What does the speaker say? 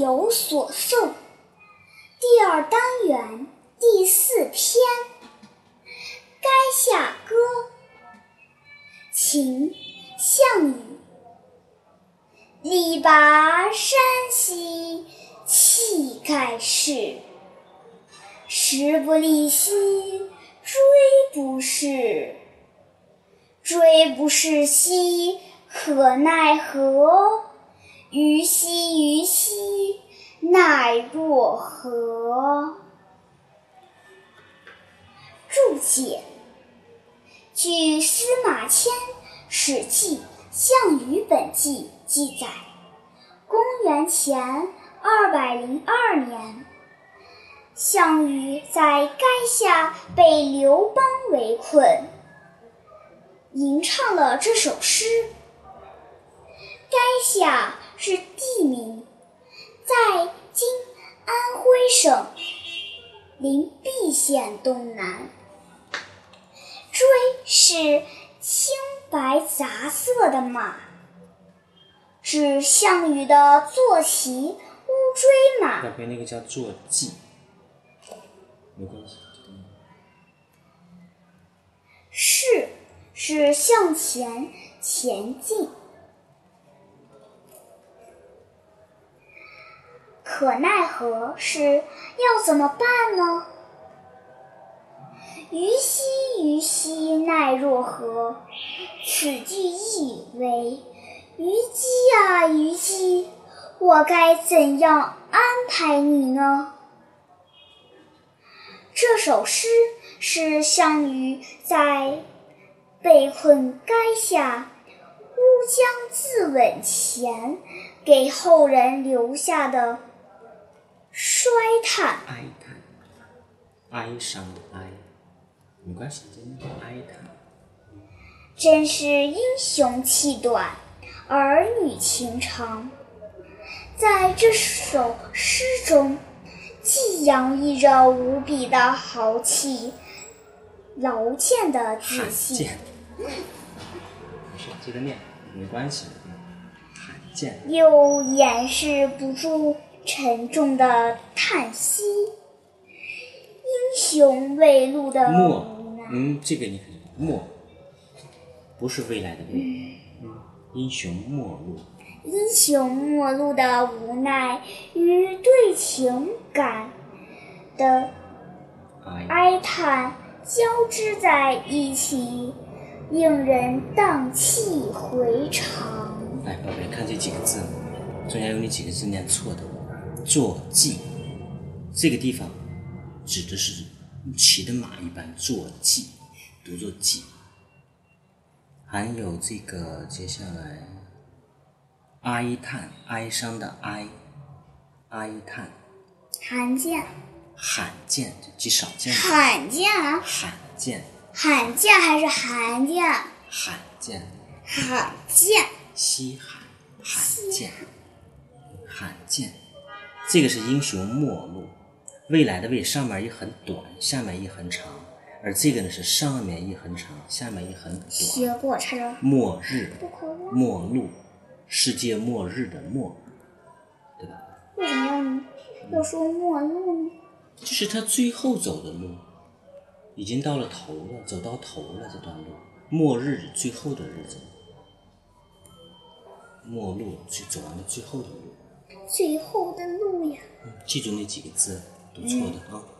有所诵》第二单元第四篇《垓下歌》，秦·项羽。力拔山兮气盖世，时不利兮骓不逝。骓不逝兮可奈何？虞兮虞兮奈若何？注解：据司马迁《史记·项羽本纪》记载，公元前二百零二年，项羽在垓下被刘邦围困，吟唱了这首诗。垓下是地名，见东南。骓是青白杂色的马，指项羽的坐骑乌骓马。要不那个叫坐骑，没关系。是是向前前进。可奈何是要怎么办呢？虞兮虞兮奈若何？此句意为：虞姬啊虞姬，我该怎样安排你呢？这首诗是项羽在被困垓下、乌江自刎前，给后人留下的衰叹、哀叹、哀伤哀。没关系，真的爱他。真是英雄气短，儿女情长。在这首诗中，既洋溢着无比的豪气、劳健的自信，没事，接着念，没关系。罕见，又掩饰不住沉重的叹息。英雄未露的无奈，嗯，这个你看，末不是未来的未，嗯，英雄末路，英雄末路的无奈与对情感的哀叹交织在一起，令人荡气回肠。来，宝贝，看这几个字，中间有哪几个字念错的？坐骑，这个地方。指的是骑的马一般坐骑，读作骑。还有这个接下来，哀叹哀伤的哀，哀叹。罕见。罕见，极少见。罕见啊。罕见。罕见还是罕见？罕见。罕见。稀罕，罕见，罕见。这个是英雄末路。未来的未上面一横短，下面一横长，而这个呢是上面一横长，下面一横短。学过差点。末日，末路，世界末日的末，对吧？为什么要要说末路呢？就是他最后走的路，已经到了头了，走到头了这段路，末日最后的日子，末路去走完了最后的路。最后的路呀。记住那几个字。不错的啊。